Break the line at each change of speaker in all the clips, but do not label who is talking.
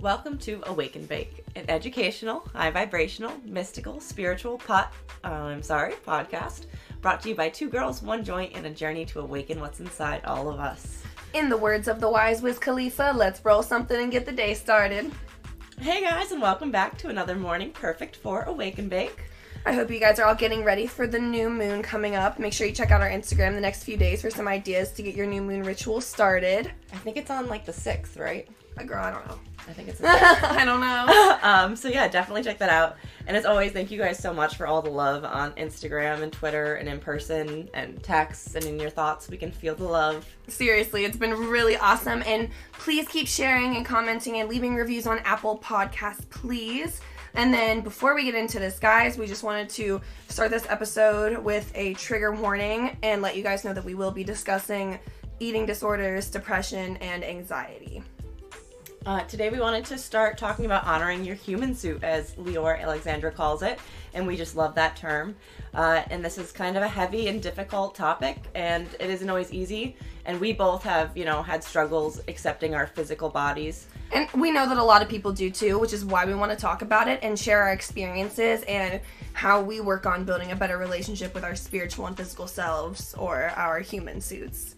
Welcome to Awaken Bake, an educational, high vibrational, mystical, spiritual pot, uh, I'm sorry, podcast brought to you by two girls, one joint, and a journey to awaken what's inside all of us.
In the words of the wise Wiz Khalifa, let's roll something and get the day started.
Hey guys, and welcome back to another morning perfect for Awaken Bake.
I hope you guys are all getting ready for the new moon coming up. Make sure you check out our Instagram the next few days for some ideas to get your new moon ritual started.
I think it's on like the 6th, right?
Girl, I don't know.
I think it's the 6th.
I don't know.
um, so yeah, definitely check that out. And as always, thank you guys so much for all the love on Instagram and Twitter and in person and texts and in your thoughts. We can feel the love.
Seriously, it's been really awesome. And please keep sharing and commenting and leaving reviews on Apple Podcasts, please. And then before we get into this, guys, we just wanted to start this episode with a trigger warning and let you guys know that we will be discussing eating disorders, depression, and anxiety.
Uh, today we wanted to start talking about honoring your human suit, as Leora Alexandra calls it, and we just love that term. Uh, and this is kind of a heavy and difficult topic, and it isn't always easy. And we both have, you know, had struggles accepting our physical bodies.
And we know that a lot of people do too, which is why we want to talk about it and share our experiences and how we work on building a better relationship with our spiritual and physical selves or our human suits.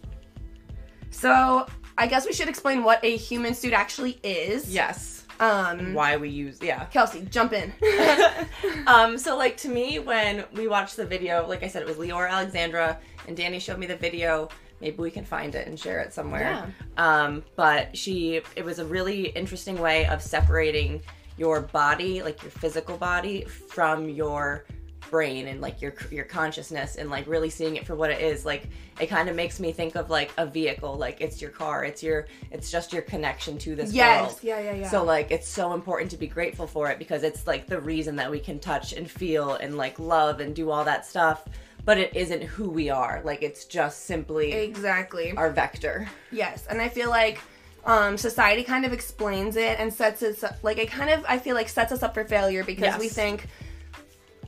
So, I guess we should explain what a human suit actually is.
Yes.
Um,
Why we use, yeah.
Kelsey, jump in.
um, so like to me, when we watched the video, like I said, it was Leora Alexandra and Dani showed me the video. Maybe we can find it and share it somewhere. Um, but she, it was a really interesting way of separating your body, like your physical body, from your brain and like your your consciousness and like really seeing it for what it is like it kind of makes me think of like a vehicle like it's your car it's your it's just your connection to this
yes,
world
yeah, yeah, yeah.
so like it's so important to be grateful for it because it's like the reason that we can touch and feel and like love and do all that stuff. But it isn't who we are. Like it's just simply
exactly.
our vector.
Yes, and I feel like um, society kind of explains it and sets us up, like it kind of I feel like sets us up for failure because we think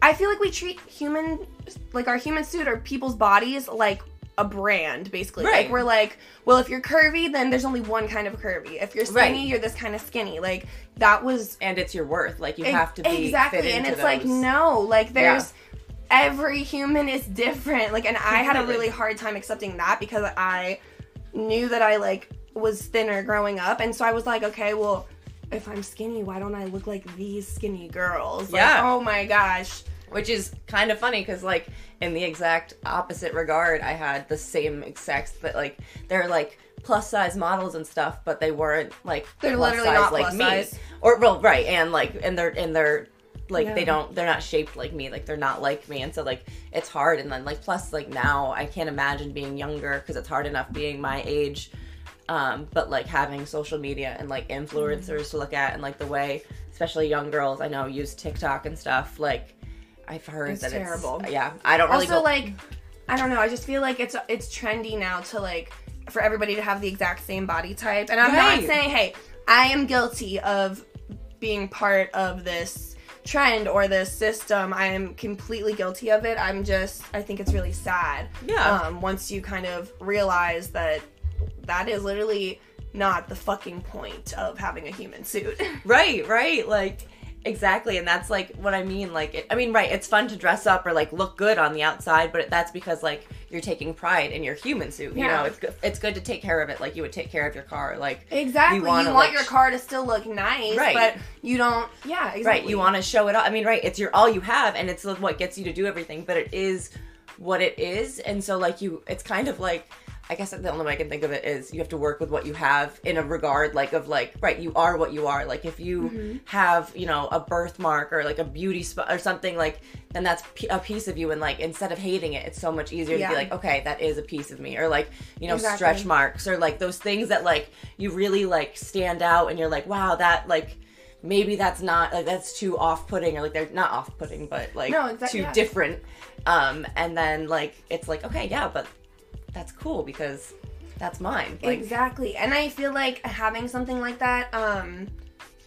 I feel like we treat human like our human suit or people's bodies like a brand basically.
Right.
Like we're like, well, if you're curvy, then there's only one kind of curvy. If you're skinny,
Right.
you're this kind of skinny. Like that was
And it's your worth. Like you have to be
exactly and it's like no like there's every human is different like and i had a really hard time accepting that because i knew that i like was thinner growing up and so i was like okay well if i'm skinny why don't i look like these skinny girls like,
Yeah.
oh my gosh
Which is kind of funny because, like, in the exact opposite regard, I had the same exact, but like, they're like plus size models and stuff, but they weren't like
They're
plus
literally
size
not
like
plus
me.
size.
Or well, right, and like, and they're and they're like
Yeah.
they don't they're not shaped like me like they're not like me and so like it's hard and then like plus like now i can't imagine being younger because it's hard enough being my age um but like having social media and like influencers to look at and like the way especially young girls i know use tiktok and stuff like i've heard that
It's
that
terrible.
it's yeah i don't really
also
go,
like i don't know i just feel like it's it's trendy now to like for everybody to have the exact same body type and i'm
Right.
not saying hey i am guilty of being part of this trend or this system i am completely guilty of it i'm just i think it's really sad
Yeah.
um once you kind of realize that that is literally not the fucking point of having a human suit
Right, right. Like exactly, and that's like what I mean. Like, it, I mean, right. It's fun to dress up or like look good on the outside, but that's because like you're taking pride in your human suit. You
Yeah.
know, it's good. It's good to take care of it, like you would take care of your car. Like,
exactly you,
wanna,
want
like,
your car to still look nice
Right.
but you don't yeah exactly
right. You want to show it off. I mean, right. It's your all you have, and it's what gets you to do everything. But it is what it is, and so like you, it's kind of like. I guess the only way I can think of it is you have to work with what you have in a regard like of like right you are what you are like if you
Mm-hmm.
have you know a birthmark or like a beauty spot or something like then that's p- a piece of you and like instead of hating it it's so much easier to be like okay that is a piece of me or like you know
Exactly.
stretch marks or like those things that like you really like stand out and you're like wow that like maybe that's not like that's too off-putting or like they're not off-putting but like
No,
too
yeah.
different um and then like it's like okay yeah but that's cool because that's mine like
exactly and i feel like having something like that um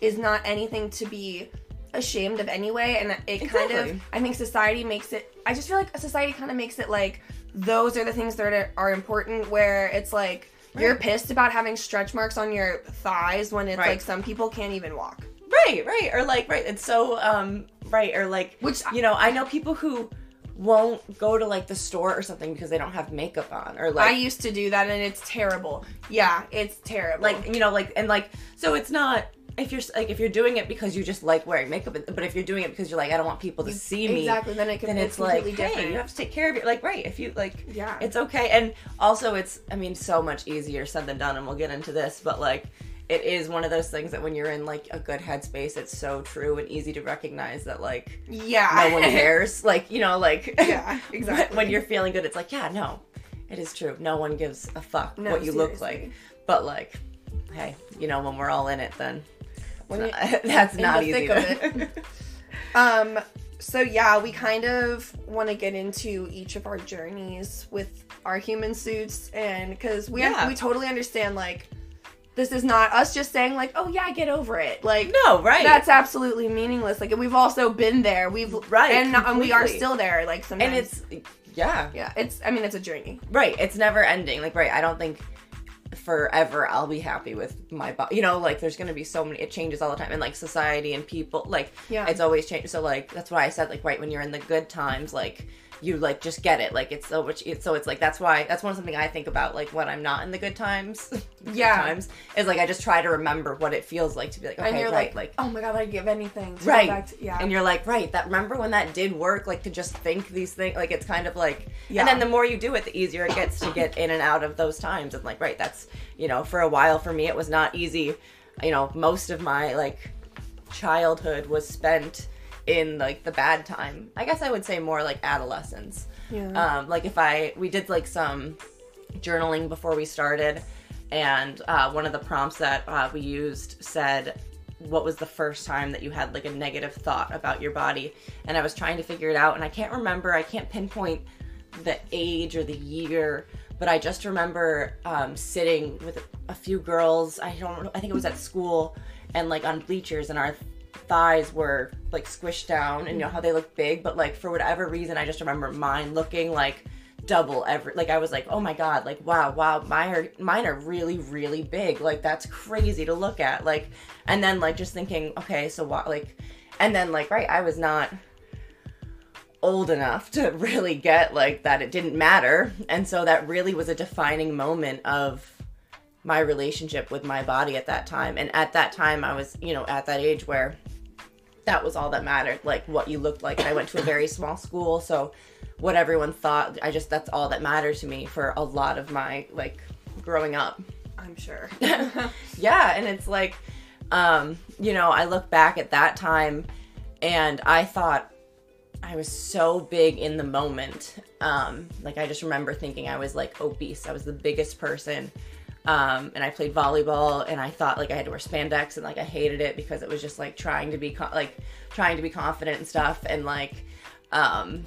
is not anything to be ashamed of anyway and it kind of i think society makes it i just feel like society kind of makes it like those are the things that are, are important where it's like right. you're pissed about having stretch marks on your thighs when it's right. like some people can't even walk.
Right, right. Or like right, it's so um right or like which you know, I know people who won't go to like the store or something because they don't have makeup on or like I
used to do that and it's terrible. Yeah, it's terrible.
Like, you know, like and like so it's not if you're like if you're doing it because you just like wearing makeup, but if you're doing it because you're like I don't want people to see me,
exactly, then it can,
then
it's,
like
different.
hey, you have to take care of it. Like right, if you like,
yeah,
it's okay. And also, it's I mean, so much easier said than done, and we'll get into this, but like it is one of those things that when you're in like a good headspace, it's so true and easy to recognize that like
yeah,
no one cares. like you know, like
yeah, exactly.
when you're feeling good, it's like yeah, no, it is true. No one gives a fuck no, what you seriously. look like. But like, hey, you know, when we're all in it, then when not, that's not easy. To...
um. So yeah, we kind of want to get into each of our journeys with our human suits, and because we yeah. we totally understand like this is not us just saying like, "Oh yeah, get over it." Like
no, right?
That's absolutely meaningless. Like we've also been there. We've right, and, and we are still there. Like sometimes,
and it's yeah,
yeah. It's I mean, it's a journey.
Right. It's never ending. Like right. I don't think forever I'll be happy with my body. You know, like there's gonna be so many. It changes all the time, and like society and people, like yeah, it's always changed. So like that's why I said like right when you're in the good times, like you like just get it. Like it's so much it's so it's like that's why that's one something i think about like when i'm not in the good times
yeah.
times is like i just try to remember what it feels like to be like okay and you're right, like,
like oh my god i'd give anything
right.
to, yeah.
And you're like right that remember when that did work like to just think these things like it's kind of like yeah. and then the more you do it the easier it gets to get in and out of those times. And like right that's you know for a while for me it was not easy. You know most of my like childhood was spent in like the bad time. I guess I would say more like adolescence. Yeah. Um, like if I we did like some journaling before we started, and uh, one of the prompts that uh, we used said, "What was the first time that you had like a negative thought about your body?" And I was trying to figure it out, and I can't remember. I can't pinpoint the age or the year, but I just remember um, sitting with a few girls. I don't. I think it was at school, and like on bleachers, and our thighs were like squished down and you know how they look big but like for whatever reason i just remember mine looking like double every like i was like oh my god like wow wow mine are mine are really really big like that's crazy to look at like and then like just thinking okay so what like and then like right i was not old enough to really get like that it didn't matter and so that really was a defining moment of my relationship with my body at that time and at that time i was you know at that age where that was all that mattered, like what you looked like. And I went to a very small school, so what everyone thought, I just that's all that mattered to me for a lot of my like growing up.
I'm sure.
yeah, and it's like um, you know, I look back at that time and I thought I was so big in the moment. Um, like I just remember thinking I was like obese. I was the biggest person um, and I played volleyball, and I thought like I had to wear spandex, and like I hated it because it was just like trying to be co- like trying to be confident and stuff, and like, um,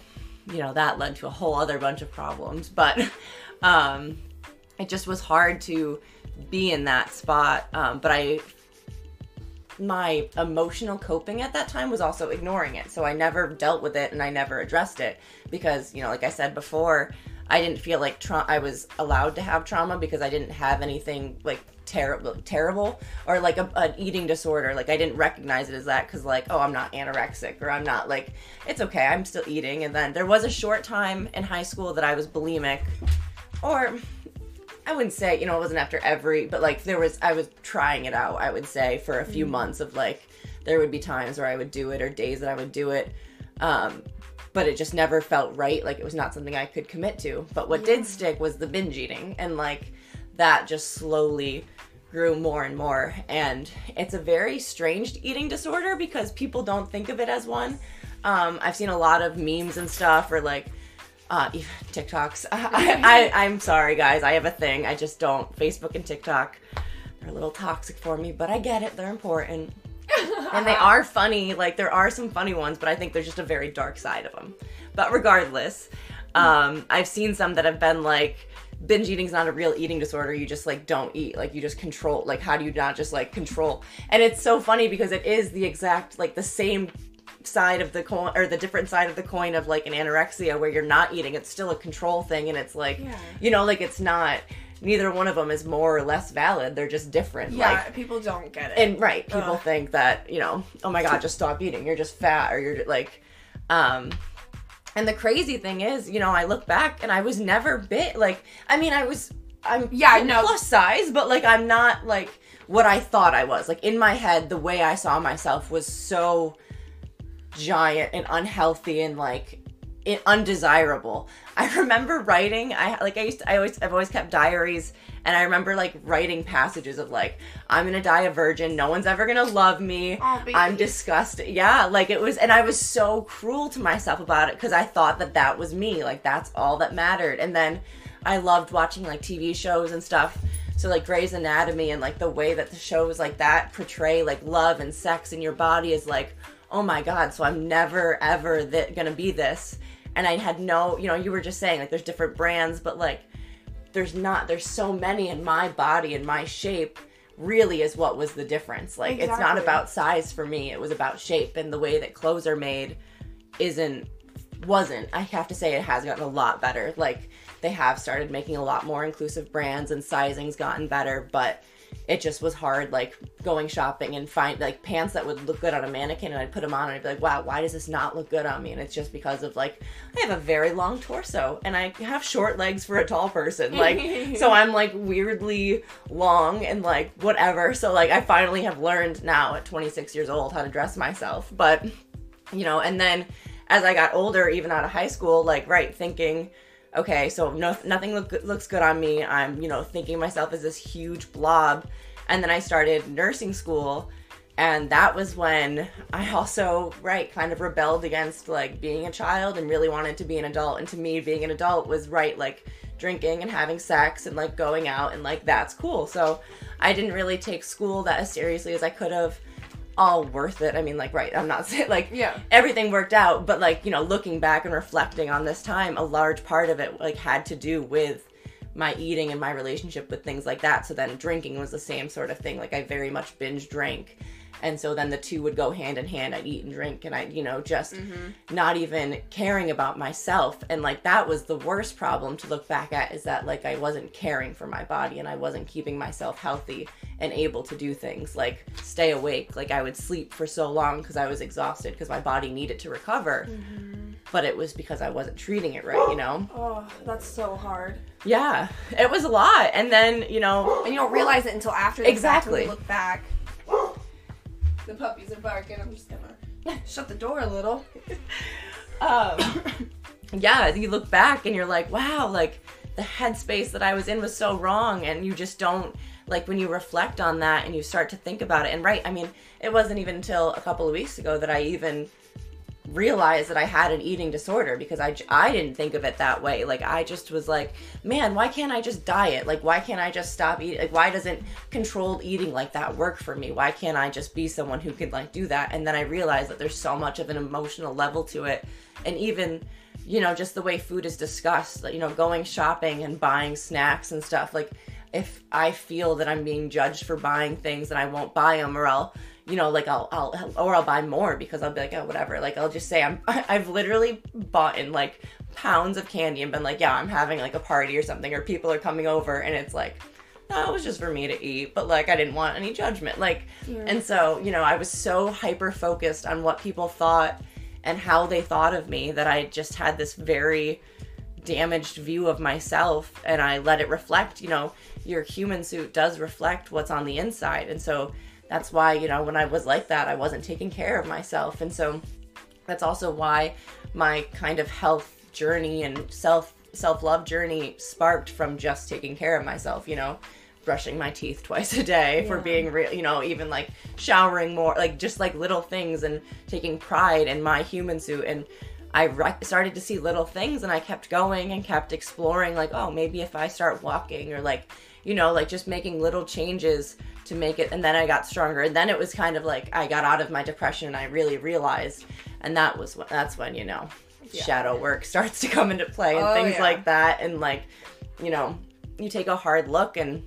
you know, that led to a whole other bunch of problems. But um, it just was hard to be in that spot. Um, but I, my emotional coping at that time was also ignoring it, so I never dealt with it, and I never addressed it because you know, like I said before. I didn't feel like tra- I was allowed to have trauma because I didn't have anything like terrible terrible or like a, an eating disorder. Like i didn't recognize it as that because like oh i'm not anorexic or i'm not like it's okay i'm still eating. And then there was a short time in high school that i was bulimic or i wouldn't say you know it wasn't after every but like there was i was trying it out i would say for a few mm. months of like there would be times where i would do it or days that i would do it. Um, but it just never felt right. Like it was not something I could commit to. But what yeah. did stick was the binge eating, and like that just slowly grew more and more. And it's a very strange eating disorder because people don't think of it as one. Um, I've seen a lot of memes and stuff, or like uh, TikToks. I, I, I'm sorry, guys. I have a thing. I just don't. Facebook and TikTok, they're a little toxic for me, but I get it. They're important and they are funny. Like there are some funny ones, but I think there's just a very dark side of them. But regardless, um, I've seen some that have been like binge eating is not a real eating disorder. You just like don't eat. Like you just control. Like how do you not just like control? And it's so funny because it is the exact like the same side of the coin or the different side of the coin of like an anorexia where you're not eating. It's still a control thing, and it's like yeah. you know like it's not neither one of them is more or less valid. They're just different.
Yeah,
like,
people don't get it.
and right, people
Ugh.
think that you know, oh my god, just stop eating. You're just fat, or you're like, um. And the crazy thing is, you know, I look back and I was never bit. Like, I mean, I was, I'm
Yeah, I know.
plus size, but like I'm not like what I thought I was. Like in my head, the way I saw myself was so giant and unhealthy and like it, undesirable. I remember writing. I like I used. To, I always. I've always kept diaries, and I remember like writing passages of like, "I'm gonna die a virgin. No one's ever gonna love me.
Baby.
I'm disgusted." Yeah, like it was, and I was so cruel to myself about it because I thought that that was me. Like that's all that mattered. And then I loved watching like TV shows and stuff. So like Grey's Anatomy and like the way that the shows like that portray like love and sex in your body is like, oh my god. So I'm never ever th- gonna be this. And I had no, you know, you were just saying like there's different brands, but like there's not. There's so many in my body and my shape. Really is what was the difference. Like it's not about size for me. It was about shape and the way that clothes are made isn't wasn't i have to say it has gotten a lot better like they have started making a lot more inclusive brands and sizing's gotten better but it just was hard like going shopping and find like pants that would look good on a mannequin and i'd put them on and i'd be like wow why does this not look good on me? And it's just because of like i have a very long torso and i have short legs for a tall person like so i'm like weirdly long and like whatever. So like i finally have learned now at 26 years old how to dress myself. But you know and then as i got older even out of high school like right thinking okay so no nothing look, looks good on me. I'm you know thinking myself as this huge blob. And then i started nursing school. And that was when i also right kind of rebelled against like being a child and really wanted to be an adult. And to me being an adult was right like drinking and having sex and like going out and like that's cool. So i didn't really take school that as seriously as i could have all worth it. I mean, like, right, I'm not saying, like,
Yeah.
everything worked out, but, like, you know, looking back and reflecting on this time, a large part of it, like, had to do with my eating and my relationship with things like that. So then drinking was the same sort of thing. Like, I very much binge drank. And so then the two would go hand in hand. I'd eat and drink, and I, you know, just mm-hmm. not even caring about myself. And like that was the worst problem to look back at is that like I wasn't caring for my body and I wasn't keeping myself healthy and able to do things like stay awake. Like I would sleep for so long because I was exhausted because my body needed to recover. Mm-hmm. But it was because I wasn't treating it right, you know?
Oh, that's so hard.
Yeah, it was a lot. And then, you know,
And you don't realize it until after the fact when
Exactly.
you look back. The puppies are barking. I'm just gonna shut the door a little.
um, yeah, you look back and you're like, wow, like the headspace that I was in was so wrong. And you just don't, like, when you reflect on that and you start to think about it. And right, I mean, it wasn't even until a couple of weeks ago that I even realized that I had an eating disorder because I, I didn't think of it that way. Like, I just was like, man, why can't I just diet? Like, why can't I just stop eating? Like, why doesn't controlled eating like that work for me? Why can't I just be someone who can, like, do that? And then I realized that there's so much of an emotional level to it. And even, you know, just the way food is discussed, you know, going shopping and buying snacks and stuff. Like, if I feel that I'm being judged for buying things, then I won't buy them, or I'll, you know, like I'll, I'll, or I'll buy more because I'll be like, oh, whatever. Like I'll just say I'm, I've literally bought in like pounds of candy and been like, yeah, I'm having like a party or something, or people are coming over, and it's like, no, it was just for me to eat, but like I didn't want any judgment, like, and so you know, I was so hyper focused on what people thought and how they thought of me that I just had this very damaged view of myself and I let it reflect, you know, your human suit does reflect what's on the inside. And so that's why, you know, when I was like that, I wasn't taking care of myself. And so that's also why my kind of health journey and self self-love journey sparked from just taking care of myself, you know, brushing my teeth twice a day for being real, you know, even like showering more, like just like little things and taking pride in my human suit and I rec- started to see little things and I kept going and kept exploring like oh maybe if I start walking or like you know like just making little changes to make it and then I got stronger and then it was kind of like I got out of my depression and I really realized and that was when, that's when you know shadow work starts to come into play and
Oh,
things
yeah.
like that and like you know you take a hard look and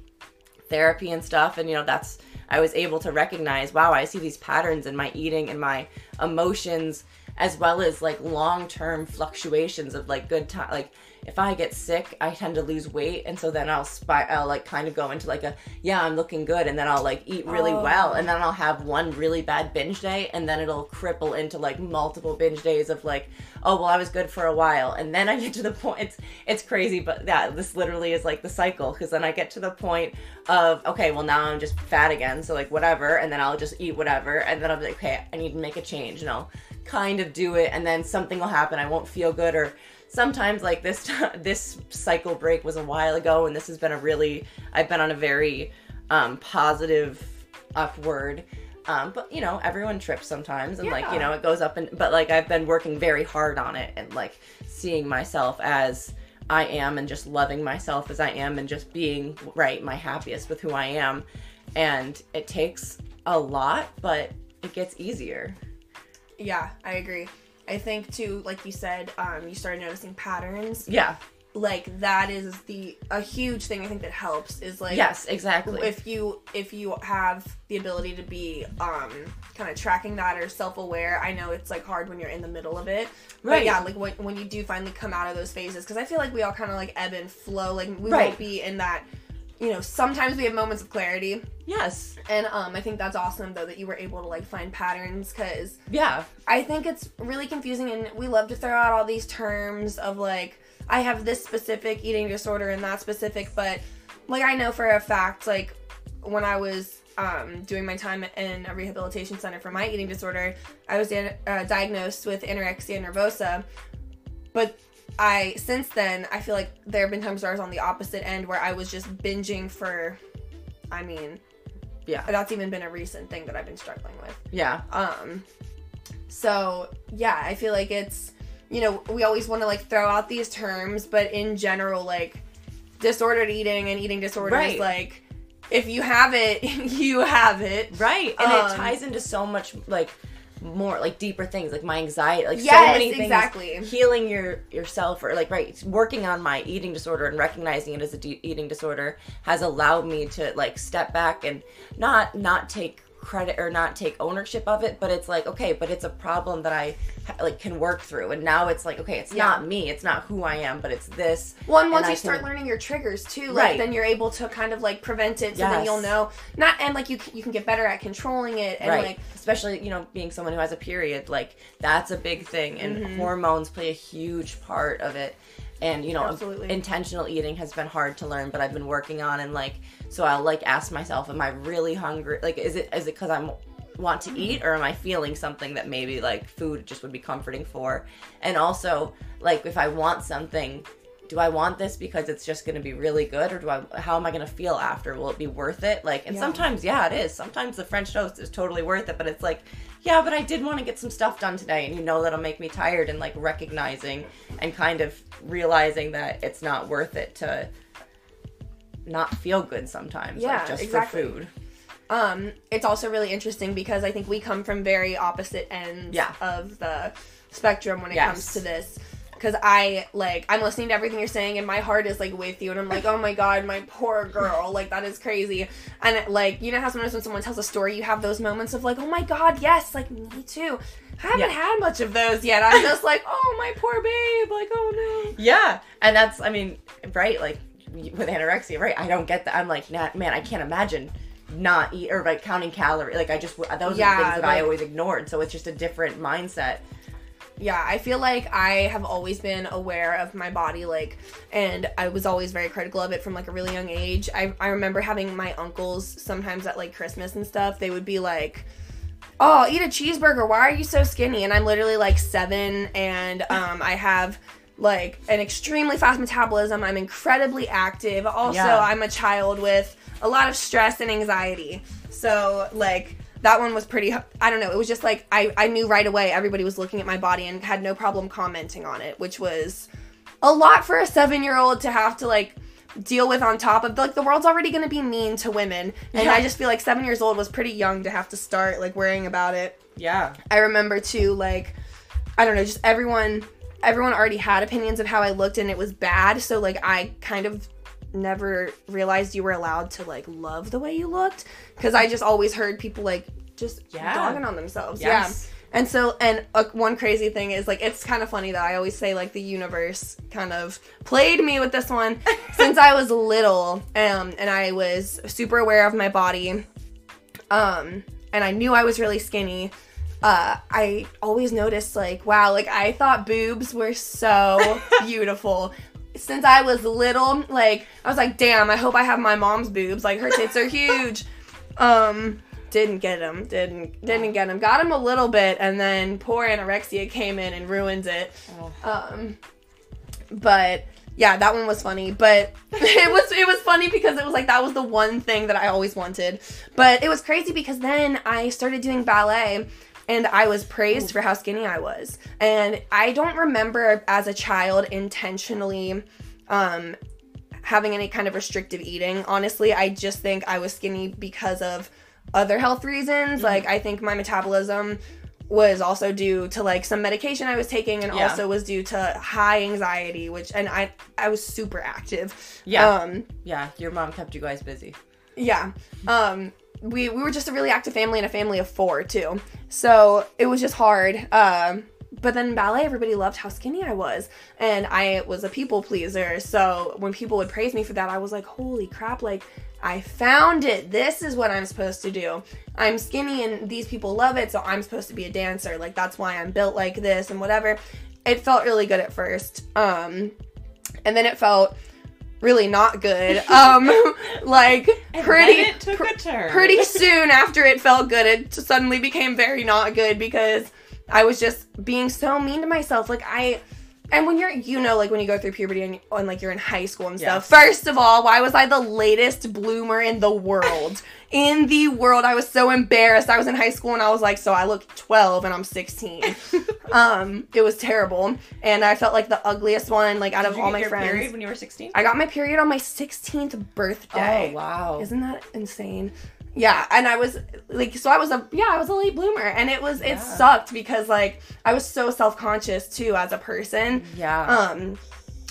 therapy and stuff and you know that's i was able to recognize wow i see these patterns in my eating and my emotions as well as like long term fluctuations of like good time like if I get sick, I tend to lose weight, and so then I'll spy, I'll like kind of go into like a yeah, I'm looking good, and then I'll like eat really oh. well, and then I'll have one really bad binge day, and then it'll cripple into like multiple binge days of like, oh well, I was good for a while, and then I get to the point. It's it's crazy, but yeah, this literally is like the cycle, because then I get to the point of okay, well now I'm just fat again, so like whatever, and then I'll just eat whatever, and then I'll be like, okay, I need to make a change, and I'll kind of do it, and then something will happen, I won't feel good, or sometimes like this this cycle break was a while ago and this has been a really I've been on a very um, positive upward. Um, but you know everyone trips sometimes and yeah. like you know it goes up and but like I've been working very hard on it and like seeing myself as I am and just loving myself as I am and just being right my happiest with who I am. And it takes a lot but it gets easier.
Yeah I agree I think too, like you said, um, you started noticing patterns.
Yeah.
Like that is the a huge thing I think that helps is like
yes exactly
if you if you have the ability to be um kind of tracking that or self aware I know it's like hard when you're in the middle of it right but yeah like when, when you do finally come out of those phases because I feel like we all kind of like ebb and flow like we right. won't be in that you know, sometimes we have moments of clarity.
Yes.
And um, I think that's awesome though that you were able to like find patterns because
yeah,
I think it's really confusing and we love to throw out all these terms of like I have this specific eating disorder and that specific, but like I know for a fact like when I was um, doing my time in a rehabilitation center for my eating disorder, I was uh, diagnosed with anorexia nervosa, but I since then I feel like there have been times where I was on the opposite end where I was just binging for I mean
yeah.
that's even been a recent thing that I've been struggling with.
Yeah.
Um so yeah I feel like it's you know we always want to like throw out these terms but in general like disordered eating and eating disorders right. like if you have it you have it.
Right and um, it ties into so much like more like deeper things like my anxiety like yes, so many things.
exactly.
Healing your yourself or like right working on my eating disorder and recognizing it as a de- eating disorder has allowed me to like step back and not not take credit or not take ownership of it but it's like okay but it's a problem that i like can work through and now it's like okay it's yeah. not me it's not who i am but it's this
well and once you I start can... learning your triggers too like right. then you're able to kind of like prevent it so yes. then you'll know not and like you you can get better at controlling it and right. like
especially you know being someone who has a period like that's a big thing and mm-hmm. hormones play a huge part of it and you know Absolutely. intentional eating has been hard to learn but i've been working on and like so i'll like ask myself am i really hungry? Like is it is it because i'm want to eat or am i feeling something that maybe like food just would be comforting for? And also like if i want something do I want this because it's just going to be really good or do I how am I going to feel after? Will it be worth it? Like and yeah. sometimes yeah it is. Sometimes the french toast is totally worth it but it's like yeah but I did want to get some stuff done today and you know that'll make me tired and like recognizing and kind of realizing that it's not worth it to not feel good sometimes yeah like just exactly. for food.
Um it's also really interesting because I think we come from very opposite ends
yeah.
of the spectrum when it yes. comes to this. Because I like I'm listening to everything you're saying and my heart is like with you and I'm like oh my god my poor girl. Like that is crazy. And like you know how sometimes when someone tells a story you have those moments of like oh my god yes. Like me too. I haven't yeah. had much of those yet. I'm just like oh my poor babe. Like oh
no. Yeah. And that's I mean right like with anorexia right I don't get that I'm like nah, man I can't imagine not eat or like counting calories like I just those yeah, are the things that like, I always ignored so it's just a different mindset
yeah, I feel like I have always been aware of my body, like, and I was always very critical of it from like a really young age. I, I remember having my uncles sometimes at like Christmas and stuff, they would be like, Oh, eat a cheeseburger. Why are you so skinny? And I'm literally like seven, and um, I have like an extremely fast metabolism. I'm incredibly active. Also, yeah. I'm a child with a lot of stress and anxiety. So, like, that one was pretty i don't know it was just like I, I knew right away everybody was looking at my body and had no problem commenting on it which was a lot for a seven year old to have to like deal with on top of like the world's already going to be mean to women and yeah. i just feel like seven years old was pretty young to have to start like worrying about it
yeah
i remember too like i don't know just everyone everyone already had opinions of how i looked and it was bad so like i kind of never realized you were allowed to like love the way you looked because I just always heard people like just yeah. dogging on themselves. Yes. Yeah. And so, and uh, one crazy thing is like, it's kind of funny that I always say like the universe kind of played me with this one since I was little, um, and I was super aware of my body, um, and I knew I was really skinny. Uh, I always noticed like, wow, like I thought boobs were so beautiful. Since I was little, like I was like, damn, I hope I have my mom's boobs. Like her tits are huge. Um, didn't get him. Didn't didn't get him. Got him a little bit, and then poor anorexia came in and ruined it. Um, but yeah, that one was funny. But it was it was funny because it was like that was the one thing that I always wanted. But it was crazy because then I started doing ballet. And I was praised for how skinny I was. And I don't remember as a child intentionally um, having any kind of restrictive eating. Honestly, I just think I was skinny because of other health reasons. Mm-hmm. Like I think my metabolism was also due to like some medication I was taking and yeah. also was due to high anxiety, which and I I was super active.
Yeah. Um yeah, your mom kept you guys busy.
Yeah. Um we we were just a really active family and a family of 4 too. So it was just hard. Um but then ballet everybody loved how skinny i was and i was a people pleaser so when people would praise me for that i was like holy crap like I found it. This is what I'm supposed to do. I'm skinny and these people love it, so I'm supposed to be a dancer. Like that's why I'm built like this and whatever. It felt really good at first. Um and then it felt really not good. Um like pretty pr- pretty soon after it felt good, it suddenly became very not good because I was just being so mean to myself. Like I and when you're, you know, like when you go through puberty and, and like you're in high school and stuff. Yes. First of all, why was I the latest bloomer in the world? in the world, I was so embarrassed. I was in high school and I was like, so I look 12 and I'm 16. um, it was terrible, and I felt like the ugliest one, like out Did of all my friends.
Period when you were 16?
I got my period on my 16th birthday.
Oh wow!
Isn't that insane? Yeah, and I was like, so I was a yeah, I was a late bloomer, and it was it sucked because like I was so self conscious too as a person.
Yeah.
Um,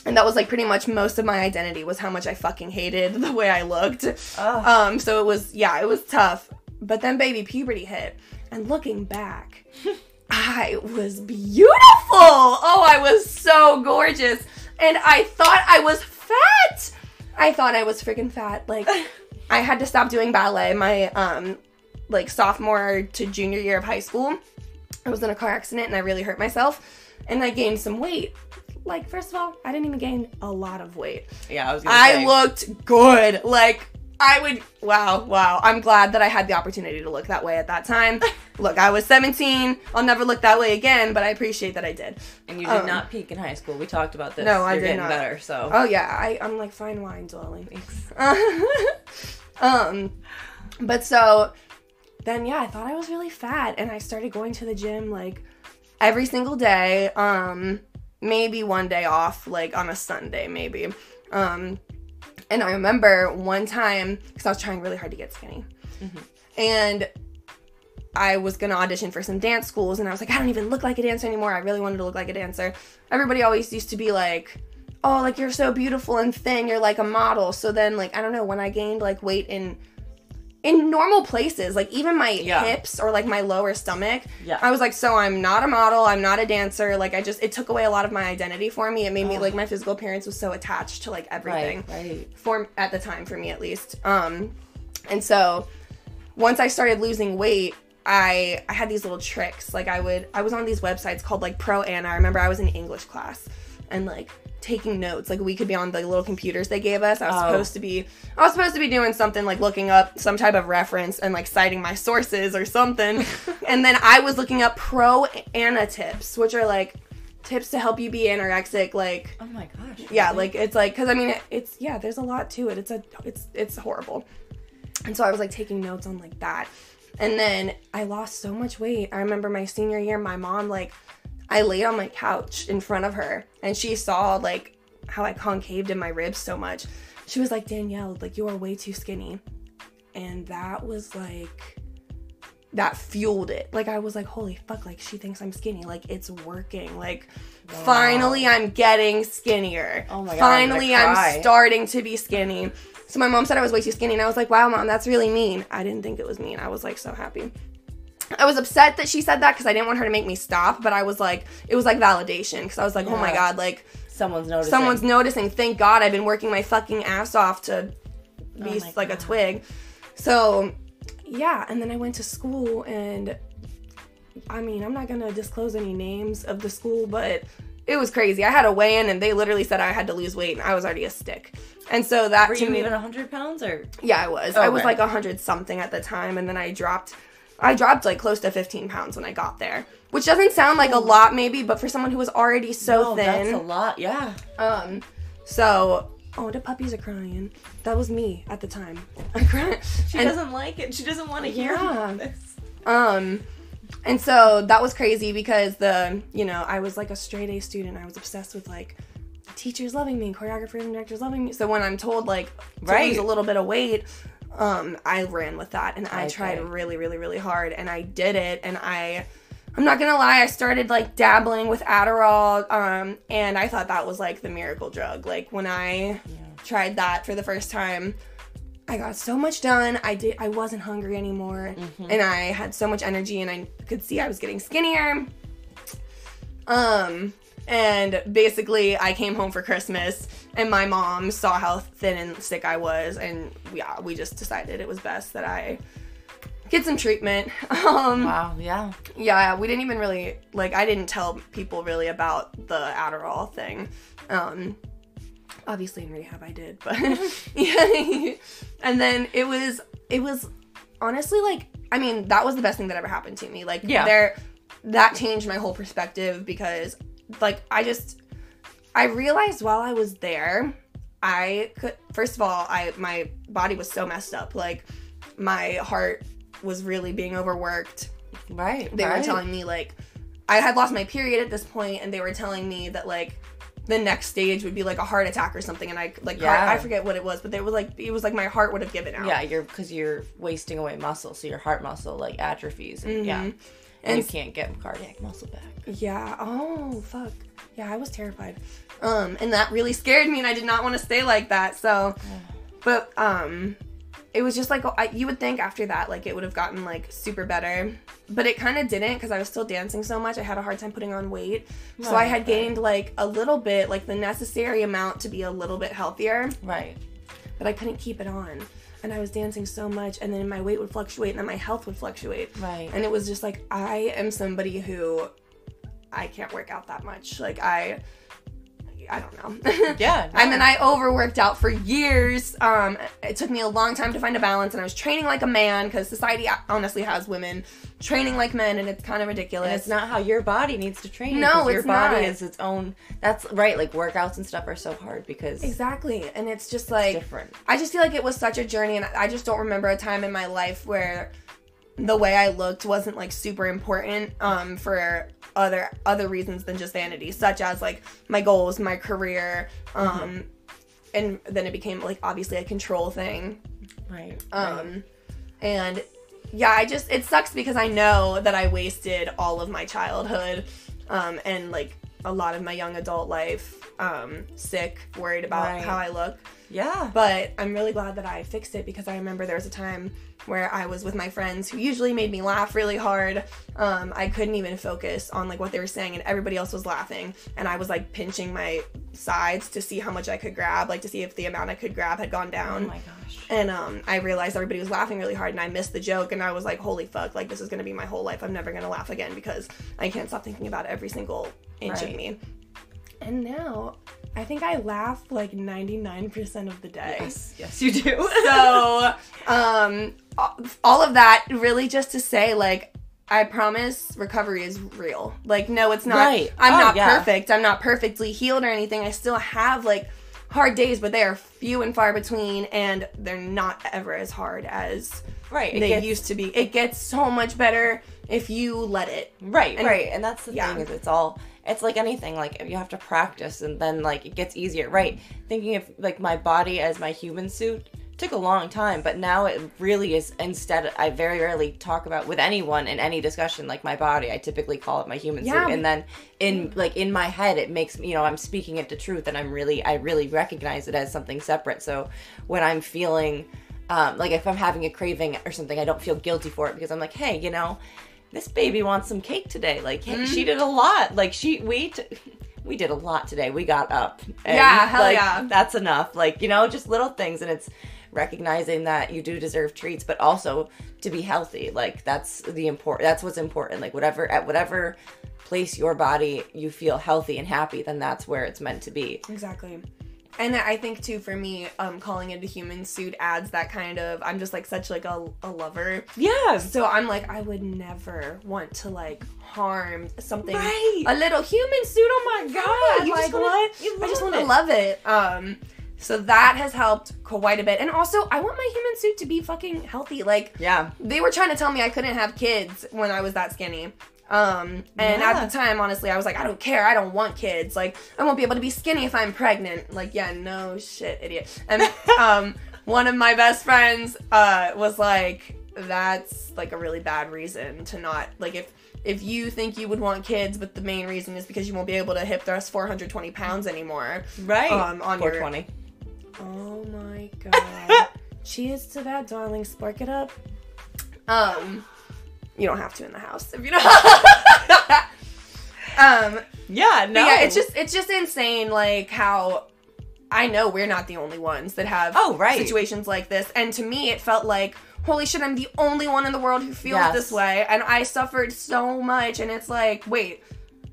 and that was like pretty much most of my identity was how much I fucking hated the way I looked. Ugh. Um, so it was yeah, it was tough. But then baby puberty hit, and looking back, I was beautiful. Oh, I was so gorgeous, and I thought I was fat. I thought I was freaking fat, like. I had to stop doing ballet my um like sophomore to junior year of high school. I was in a car accident and I really hurt myself and I gained some weight. Like first of all, I didn't even gain a lot of weight.
Yeah, I was
I
say.
looked good. Like I would wow, wow. I'm glad that I had the opportunity to look that way at that time. look, I was 17. I'll never look that way again, but I appreciate that I did.
And you did um, not peak in high school. We talked about this. No, You're I did not. better, so.
Oh yeah, I, I'm like fine wine, darling. Um, but so then yeah, I thought I was really fat and I started going to the gym like every single day. Um, maybe one day off, like on a Sunday, maybe. Um, and I remember one time because I was trying really hard to get skinny, mm-hmm. and I was gonna audition for some dance schools, and I was like, I don't even look like a dancer anymore. I really wanted to look like a dancer. Everybody always used to be like, oh, like you're so beautiful and thin, you're like a model. So then like I don't know, when I gained like weight in in normal places, like even my yeah. hips or like my lower stomach, yeah. I was like, so I'm not a model, I'm not a dancer. Like I just it took away a lot of my identity for me. It made oh. me like my physical appearance was so attached to like everything.
Right, right.
For at the time for me at least. Um and so once I started losing weight, I I had these little tricks. Like I would I was on these websites called like Pro Ana. I remember I was in English class and like taking notes. Like we could be on the little computers they gave us. I was oh. supposed to be I was supposed to be doing something like looking up some type of reference and like citing my sources or something. and then I was looking up pro Ana tips, which are like tips to help you be anorexic like
Oh my gosh.
Yeah, really? like it's like cuz I mean it's yeah, there's a lot to it. It's a it's it's horrible. And so I was like taking notes on like that. And then I lost so much weight. I remember my senior year my mom like I laid on my couch in front of her and she saw like how I concaved in my ribs so much. She was like, Danielle, like you are way too skinny. And that was like that fueled it. Like I was like, holy fuck, like she thinks I'm skinny. Like it's working. Like wow. finally I'm getting skinnier.
Oh my god.
Finally I'm, I'm starting to be skinny. So my mom said I was way too skinny and I was like, wow mom, that's really mean. I didn't think it was mean. I was like so happy. I was upset that she said that because I didn't want her to make me stop, but I was like, it was like validation because I was like, oh my god, like
someone's noticing.
Someone's noticing. Thank God I've been working my fucking ass off to oh be oh like god. a twig. So yeah, and then I went to school and I mean, I'm not gonna disclose any names of the school, but it was crazy. I had a weigh in and they literally said I had to lose weight and I was already a stick. And so that
Were
to
you
me,
even 100 pounds or?
Yeah, I was. Okay. I was like 100 something at the time and then I dropped I dropped like close to 15 pounds when I got there, which doesn't sound like a lot maybe, but for someone who was already so no, thin,
that's a lot. Yeah.
Um so Oh, the puppies are crying. That was me at the time. I
cried. She and, doesn't like it. She doesn't want to hear yeah. this.
Um, and so that was crazy because the you know I was like a straight A student. I was obsessed with like teachers loving me, choreographers and directors loving me. So when I'm told like to right. lose a little bit of weight, um, I ran with that and I okay. tried really, really, really hard and I did it and I I'm not gonna lie, I started like dabbling with Adderall, um, and I thought that was like the miracle drug. Like when I yeah. tried that for the first time, I got so much done. I did I wasn't hungry anymore mm-hmm. and I had so much energy and I could see I was getting skinnier. Um and basically I came home for Christmas and my mom saw how thin and sick I was and yeah, we just decided it was best that I get some treatment.
Um, wow, yeah.
Yeah, we didn't even really like I didn't tell people really about the Adderall thing. Um obviously in rehab I did, but yeah. and then it was it was honestly like I mean, that was the best thing that ever happened to me. Like yeah. there that changed my whole perspective because like I just I realized while I was there, I could first of all, I my body was so messed up. Like my heart was really being overworked.
Right.
They
right.
were telling me like I had lost my period at this point and they were telling me that like the next stage would be like a heart attack or something and I like yeah. heart, I forget what it was but they were like it was like my heart would have given out.
Yeah, you're cuz you're wasting away muscle so your heart muscle like atrophies and mm-hmm. yeah. And, you can't get cardiac muscle back.
Yeah. Oh, fuck. Yeah, I was terrified. Um and that really scared me and I did not want to stay like that. So but um it was just like I, you would think after that like it would have gotten like super better but it kind of didn't because i was still dancing so much i had a hard time putting on weight right, so i had gained like a little bit like the necessary amount to be a little bit healthier
right
but i couldn't keep it on and i was dancing so much and then my weight would fluctuate and then my health would fluctuate.
Right.
And it was just like i am somebody who i can't work out that much. Like i I don't know.
Yeah.
No. I mean, I overworked out for years. Um, it took me a long time to find a balance, and I was training like a man because society honestly has women training like men, and it's kind of ridiculous.
And it's not how your body needs to train.
No,
your
body
not. is its own. That's right. Like workouts and stuff are so hard because
exactly, and it's just like
it's different.
I just feel like it was such a journey, and I just don't remember a time in my life where the way I looked wasn't like super important um, for other other reasons than just vanity, such as like my goals, my career, um, mm-hmm. and then it became like obviously a control thing.
Right.
Um, right. and yeah, I just it sucks because I know that I wasted all of my childhood, um, and like a lot of my young adult life, um, sick, worried about right. how I look.
Yeah.
But I'm really glad that I fixed it because I remember there was a time where I was with my friends who usually made me laugh really hard. Um, I couldn't even focus on like what they were saying, and everybody else was laughing, and I was like pinching my sides to see how much I could grab, like to see if the amount I could grab had gone down.
Oh my gosh!
And um, I realized everybody was laughing really hard, and I missed the joke, and I was like, "Holy fuck! Like this is gonna be my whole life. I'm never gonna laugh again because I can't stop thinking about every single inch right. of me." And now I think I laugh like 99% of the day.
Yes, yes, you do.
so, um, all of that really just to say, like, I promise recovery is real. Like, no, it's not. Right. I'm oh, not yeah. perfect. I'm not perfectly healed or anything. I still have like hard days, but they are few and far between, and they're not ever as hard as
right
they gets, used to be. It gets so much better if you let it.
Right, and, right, and that's the yeah. thing is it's all it's like anything like you have to practice and then like it gets easier. Right thinking of like my body as my human suit took a long time but now it really is instead i very rarely talk about with anyone in any discussion like my body. I typically call it my human yeah. suit. And then in like in my head it makes me you know i'm speaking it to truth and i'm really i really recognize it as something separate. So when i'm feeling um, like if i'm having a craving or something i don't feel guilty for it because i'm like hey you know this baby wants some cake today. Like mm-hmm. she did a lot. Like she we t- we did a lot today. We got up.
And, yeah, hell
like,
yeah.
That's enough. Like you know, just little things, and it's recognizing that you do deserve treats, but also to be healthy. Like that's the important. That's what's important. Like whatever at whatever place your body you feel healthy and happy, then that's where it's meant to be.
Exactly. And I think too for me, um, calling it a human suit adds that kind of I'm just like such like a, a lover.
Yeah.
So I'm like I would never want to like harm something.
Right.
A little human suit. Oh my god!
You like
wanna,
what?
I just want to love it. Um. So that has helped quite a bit. And also, I want my human suit to be fucking healthy. Like,
yeah.
They were trying to tell me I couldn't have kids when I was that skinny. Um, and yeah. at the time, honestly, I was like, I don't care. I don't want kids. Like, I won't be able to be skinny if I'm pregnant. Like, yeah, no shit, idiot. And um, one of my best friends uh, was like, that's like a really bad reason to not like if if you think you would want kids, but the main reason is because you won't be able to hip thrust 420 pounds anymore.
Right.
Um, on
420.
Your... Oh my god. Cheers to that, darling. Spark it up. Um. You don't have to in the house if you don't. um,
yeah, no.
Yeah, it's just it's just insane like how I know we're not the only ones that have
oh, right.
situations like this. And to me it felt like holy shit, I'm the only one in the world who feels yes. this way and I suffered so much and it's like, wait,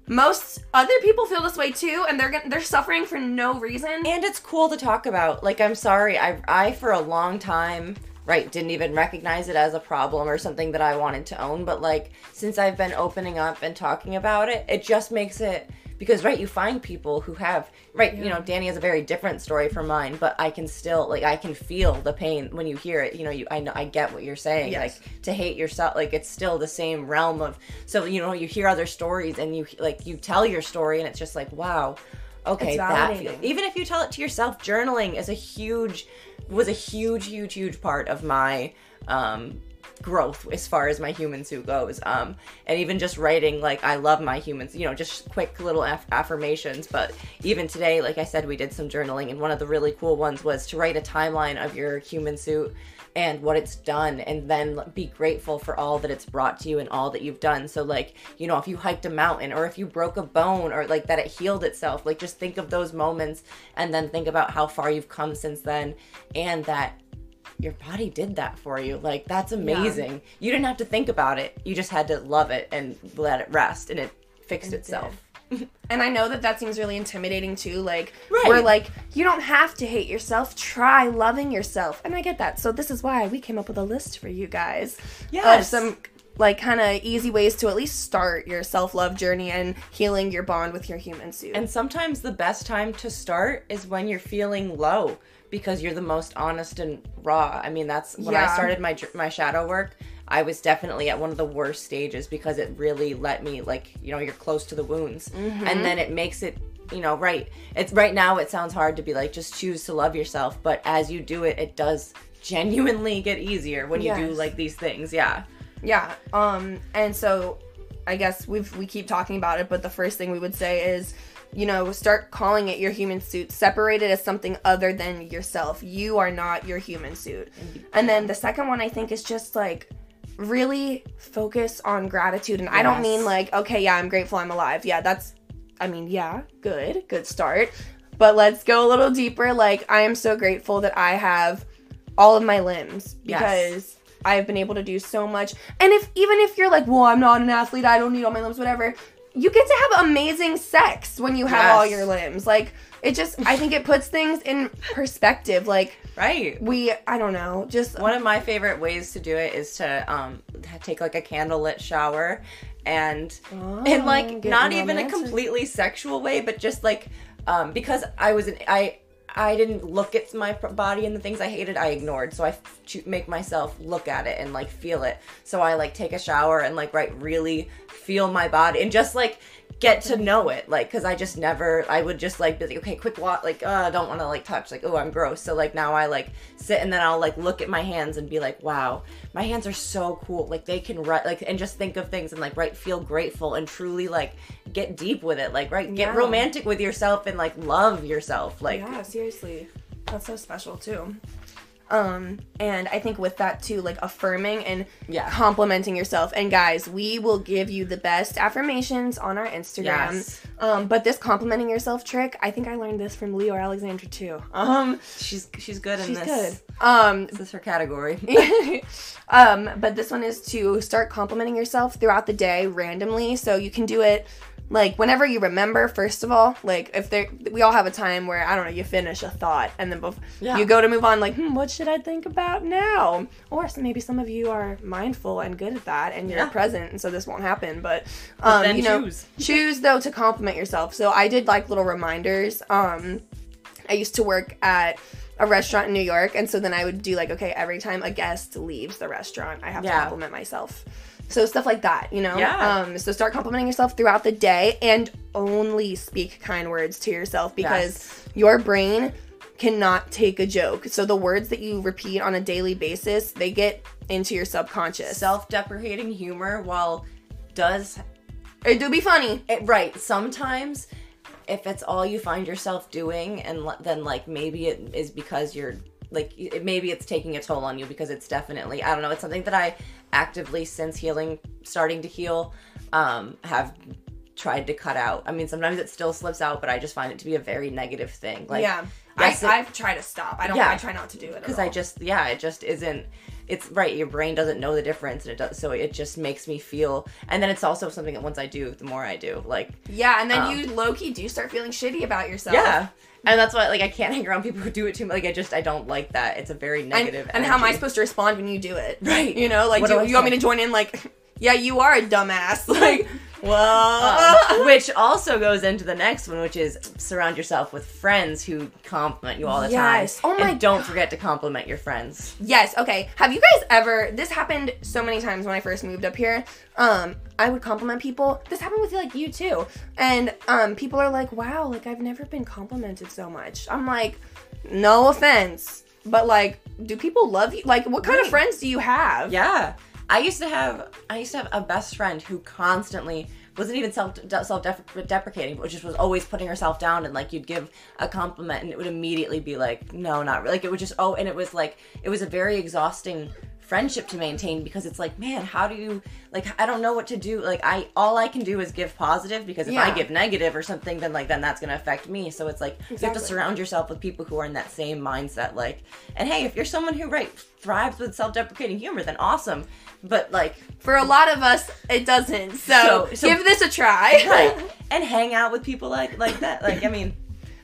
most other people feel this way too and they're they're suffering for no reason
and it's cool to talk about like i'm sorry i i for a long time right didn't even recognize it as a problem or something that i wanted to own but like since i've been opening up and talking about it it just makes it because right you find people who have right yeah. you know Dani has a very different story from mine but i can still like i can feel the pain when you hear it you know you i know i get what you're saying yes. like to hate yourself like it's still the same realm of so you know you hear other stories and you like you tell your story and it's just like wow okay that feel, even if you tell it to yourself journaling is a huge was a huge, huge, huge part of my um, growth as far as my human suit goes. Um, and even just writing, like, I love my humans, you know, just quick little aff- affirmations. But even today, like I said, we did some journaling, and one of the really cool ones was to write a timeline of your human suit and what it's done and then be grateful for all that it's brought to you and all that you've done. So like you know if you hiked a mountain or if you broke a bone or like that it healed itself like just think of those moments and then think about how far you've come since then and that your body did that for you. Like that's amazing. Yeah. you didn't have to think about it. You just had to love it and let it rest and it fixed it itself. did
and I know that that seems really intimidating too. Like, right. we're like, you don't have to hate yourself. Try loving yourself. And I get that. So, this is why we came up with a list for you guys
yes.
of some like kind of easy ways to at least start your self-love journey and healing your bond with your human suit.
And sometimes the best time to start is when you're feeling low because you're the most honest and raw. I mean, that's when yeah. I started my my shadow work. I was definitely at one of the worst stages because it really let me like, you know, you're close to the wounds. Mm-hmm. And then it makes it you know, right. It's right now it sounds hard to be like just choose to love yourself, but as you do it, it does genuinely get easier when you yes. do like these things. Yeah.
Yeah. Um and so I guess we've we keep talking about it, but the first thing we would say is you know, start calling it your human suit. Separate it as something other than yourself. You are not your human suit. And then the second one I think is just like really focus on gratitude. And yes. I don't mean like, okay, yeah, I'm grateful I'm alive. Yeah, that's, I mean, yeah, good, good start. But let's go a little deeper. Like, I am so grateful that I have all of my limbs because yes. I've been able to do so much. And if, even if you're like, well, I'm not an athlete, I don't need all my limbs, whatever, you get to have amazing sex when you have yes. all your limbs. Like, it just, I think it puts things in perspective. Like,
Right.
We I don't know. Just
one of my favorite ways to do it is to um take like a candlelit shower and oh, and like not even a completely sexual way, but just like um because I was an I I didn't look at my body and the things I hated, I ignored. So I make myself look at it and like feel it. So I like take a shower and like right really feel my body and just like get to know it like because i just never i would just like be like okay quick walk like uh, i don't want to like touch like oh i'm gross. So like now i like sit and then i'll like look at my hands and be like wow my hands are so cool. Like they can write like and just think of things and like right feel grateful and truly like get deep with it like right get yeah. romantic with yourself and like love yourself like
yeah seriously. That's so special too Um, and I think with that too, like affirming and
Yeah.
complimenting yourself. And guys, we will give you the best affirmations on our Instagram.
Yes.
Um, but this complimenting yourself trick, I think I learned this from Leora Alexandra too. Um,
She's she's good in
she's
this.
good. Um,
This is her category.
um, but this one is to start complimenting yourself throughout the day randomly. So you can do it like whenever you remember. First of all, like if there, we all have a time where I don't know, you finish a thought and then bef-
Yeah.
you go to move on. Like, hmm, what should I think about now? Or maybe some of you are mindful and good at that, and you're
Yeah.
present, and so this won't happen. But um,
then
you know,
choose.
choose though to compliment yourself. So I did like little reminders. Um, I used to work at a restaurant in New York, and so then I would do like, okay, every time a guest leaves the restaurant, I have to compliment myself. So stuff like that, you know.
Yeah.
Um, so start complimenting yourself throughout the day, and only speak kind words to yourself because
Yes.
your brain cannot take a joke. So the words that you repeat on a daily basis, they get into your subconscious.
Self-deprecating humor, while does
it do be funny.
it right sometimes if it's all you find yourself doing and le- then like maybe it is because you're like it, maybe it's taking a toll on you because it's definitely i don't know it's something that i actively since healing starting to heal um have tried to cut out i mean sometimes it still slips out but i just find it to be a very negative thing like
yeah. I,
it-
I try to stop. I don't.
Yeah.
I try not to do it
because I just yeah, it just isn't. It's right. Your brain doesn't know the difference, and it does. So it just makes me feel. And then it's also something that once I do, the more I do, like
Yeah, and then
Um,
you low key do start feeling shitty about yourself.
yeah. And that's why like I can't hang around people who do it too much. Like I just I don't like that. It's a very
And,
negative.
and how am I supposed to respond when you do it?
Right.
You know, like do,
do I
you want me to join in? Like, yeah, you are a dumbass. Like, well,
Um, which also goes into the next one, which is surround yourself with friends who compliment you all the
Yes.
time.
Oh my
And don't forget to compliment your friends.
yes. Okay. Have you guys ever? This happened so many times when I first moved up here. Um, I would compliment people. This happened with like you too. And um, people are like, "Wow, like I've never been complimented so much." I'm like, no offense, but like, do people love you? Like, what kind of friends do you have?
Yeah. I used to have I used to have a best friend who constantly wasn't even self self deprecating, but just was always putting herself down and like you'd give a compliment and it would immediately be like no, not really. Like it would just oh, and it was like it was a very exhausting friendship to maintain because it's like man, how do you like I don't know what to do. Like I all I can do is give positive because if I give negative or something, then like then that's gonna affect me. So it's like you have to surround yourself with people who are in that same mindset. Like, and hey, if you're someone who right thrives with self-deprecating humor, then awesome. But like,
For a lot of us, it doesn't. So,
So- so-
give this a try.
right, and hang out with people like like that. Like, I mean.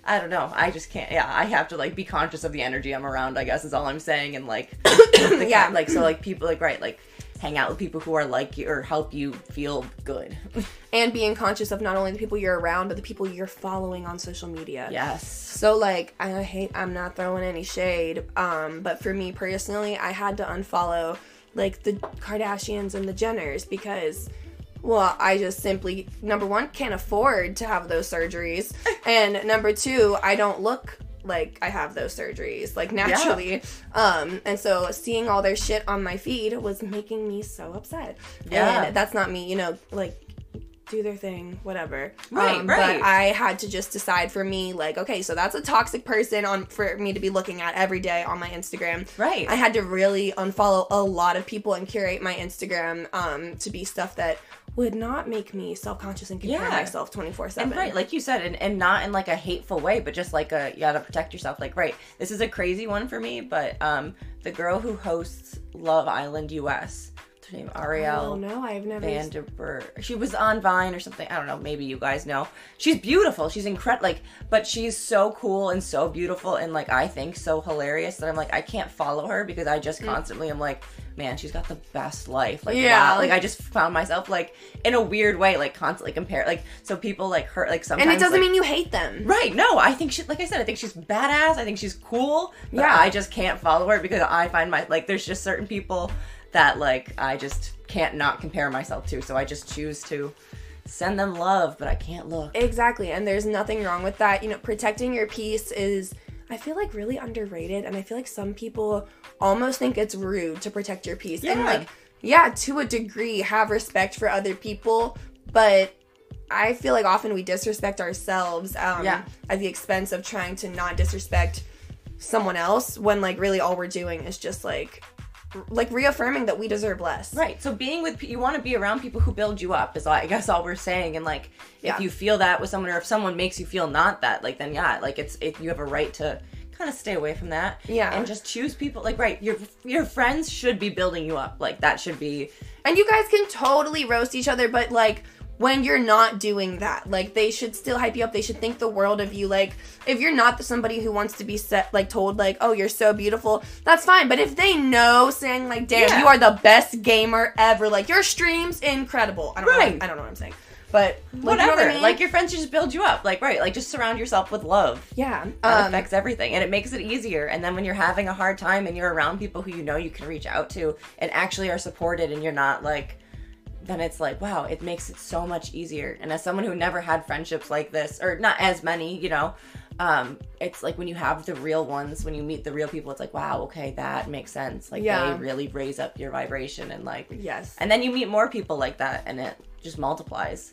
I don't know. I just can't. Yeah, I have to like be conscious of the energy I'm around. I guess is all I'm saying. And like,
yeah,
like so like people like right like hang out with people who are like you or help you feel good.
and being conscious of not only the people you're around, but the people you're following on social media.
yes.
So like I hate I'm not throwing any shade, um, but for me personally, I had to unfollow like the Kardashians and the Jenners because well, I just simply number one can't afford to have those surgeries, and number two, I don't look like I have those surgeries like naturally. Um, and so seeing all their shit on my feed was making me so upset.
Yeah.
and that's not me, you know, like do their thing, whatever.
Right,
um,
right.
But I had to just decide for me, like, okay, so that's a toxic person on for me to be looking at every day on my Instagram.
Right.
I had to really unfollow a lot of people and curate my Instagram um, to be stuff that would not make me self conscious and compare
Yeah.
myself twenty four seven.
And right, like you said, and, and not in like a hateful way, but just like a you gotta protect yourself. Like, right, this is a crazy one for me, but um, the girl who hosts Love Island US, her name,
Oh
Arielle
no, I've never.
Vandenberg. She was on Vine or something. I don't know. Maybe you guys know. She's beautiful. She's incredible. Like, but she's so cool and so beautiful and like I think so hilarious that I'm like I can't follow her because I just constantly am like, man, she's got the best life. Like,
Yeah.
wow. Like I just found myself like in a weird way, like constantly compare. Like, so people like hurt, Like sometimes.
and it doesn't
like-
mean you hate them.
Right, no, I think she, like I said, I think she's badass. I think she's cool. But
Yeah.
I just can't follow her because I find my, like, there's just certain people that, like, I just can't not compare myself to. So I just choose to send them love, but I can't look.
Exactly, and there's nothing wrong with that. You know, protecting your peace is, I feel like, really underrated, and I feel like some people almost think it's rude to protect your peace. And
Yeah.
like, yeah, to a degree, have respect for other people, but I feel like often we disrespect ourselves um,
Yeah.
at the expense of trying to not disrespect someone else when like really all we're doing is just like like reaffirming that we deserve less.
Right. So being with you want to be around people who build you up is all, I guess all we're saying. And like
Yeah.
if you feel that with someone or if someone makes you feel not that, like then yeah, like it's if you have a right to kind of stay away from that.
Yeah.
And just choose people like right, your your friends should be building you up. Like that should be
And you guys can totally roast each other, but like when you're not doing that, like they should still hype you up. They should think the world of you. Like if you're not somebody who wants to be set, like told, like, oh, you're so beautiful, that's fine. But if they know, saying like, damn,
Yeah.
you are the best gamer ever, like your stream's incredible. I don't know.
Right.
I don't know what I'm saying, but like, you know
whatever.
what I mean?
Like your friends should just build you up. Like right, like just surround yourself with love.
yeah,
That
um,
affects everything and it makes it easier. And then when you're having a hard time and you're around people who you know you can reach out to and actually are supported and you're not like then it's like, wow, it makes it so much easier. And as someone who never had friendships like this, or not as many, you know, um, it's like when you have the real ones, when you meet the real people, it's like, wow, okay, that makes sense. Like
Yeah.
they really raise up your vibration and like
yes.
and then you meet more people like that and it just multiplies.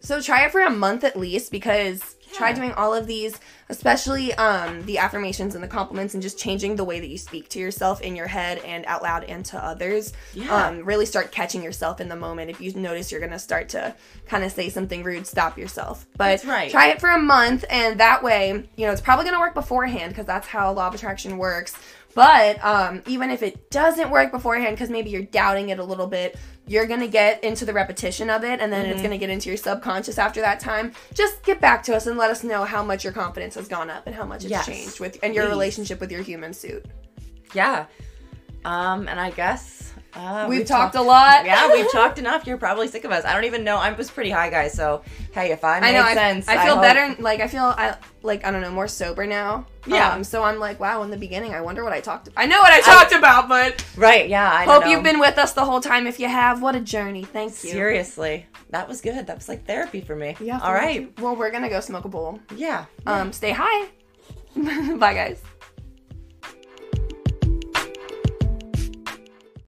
So try it for a month at least because try doing all of these, especially um, the affirmations and the compliments and just changing the way that you speak to yourself in your head and out loud and to others.
Yeah.
Um, really start catching yourself in the moment. If you notice you're gonna start to kind of say something rude, stop yourself. But
right.
try it for a month and that way, you know, it's probably gonna work beforehand because that's how law of attraction works. But um, even if it doesn't work beforehand, because maybe you're doubting it a little bit, you're gonna get into the repetition of it, and then
Mm-hmm.
it's gonna get into your subconscious after that time. Just get back to us and let us know how much your confidence has gone up and how much it's
Yes,
changed with and your
please.
relationship with your human suit.
Yeah. Um, and I guess uh,
We've, talked a lot.
yeah, we've talked enough. You're probably sick of us. I don't even know. I was pretty high, guys. So hey, if I made
I know.
Sense,
I feel
hope-
better. Like I feel. I like. I don't know. More sober now.
Yeah.
Um, so I'm like, wow. In the beginning, I wonder what I talked. about. I know what I talked about, but
Right? Yeah. I
hope
know.
you've been with us the whole time. If you have, what a journey. Thank you.
seriously. That was good. That was like therapy for me.
Yeah.
All right.
Well, we're gonna go smoke a bowl.
Yeah.
Um, stay high. Bye, guys.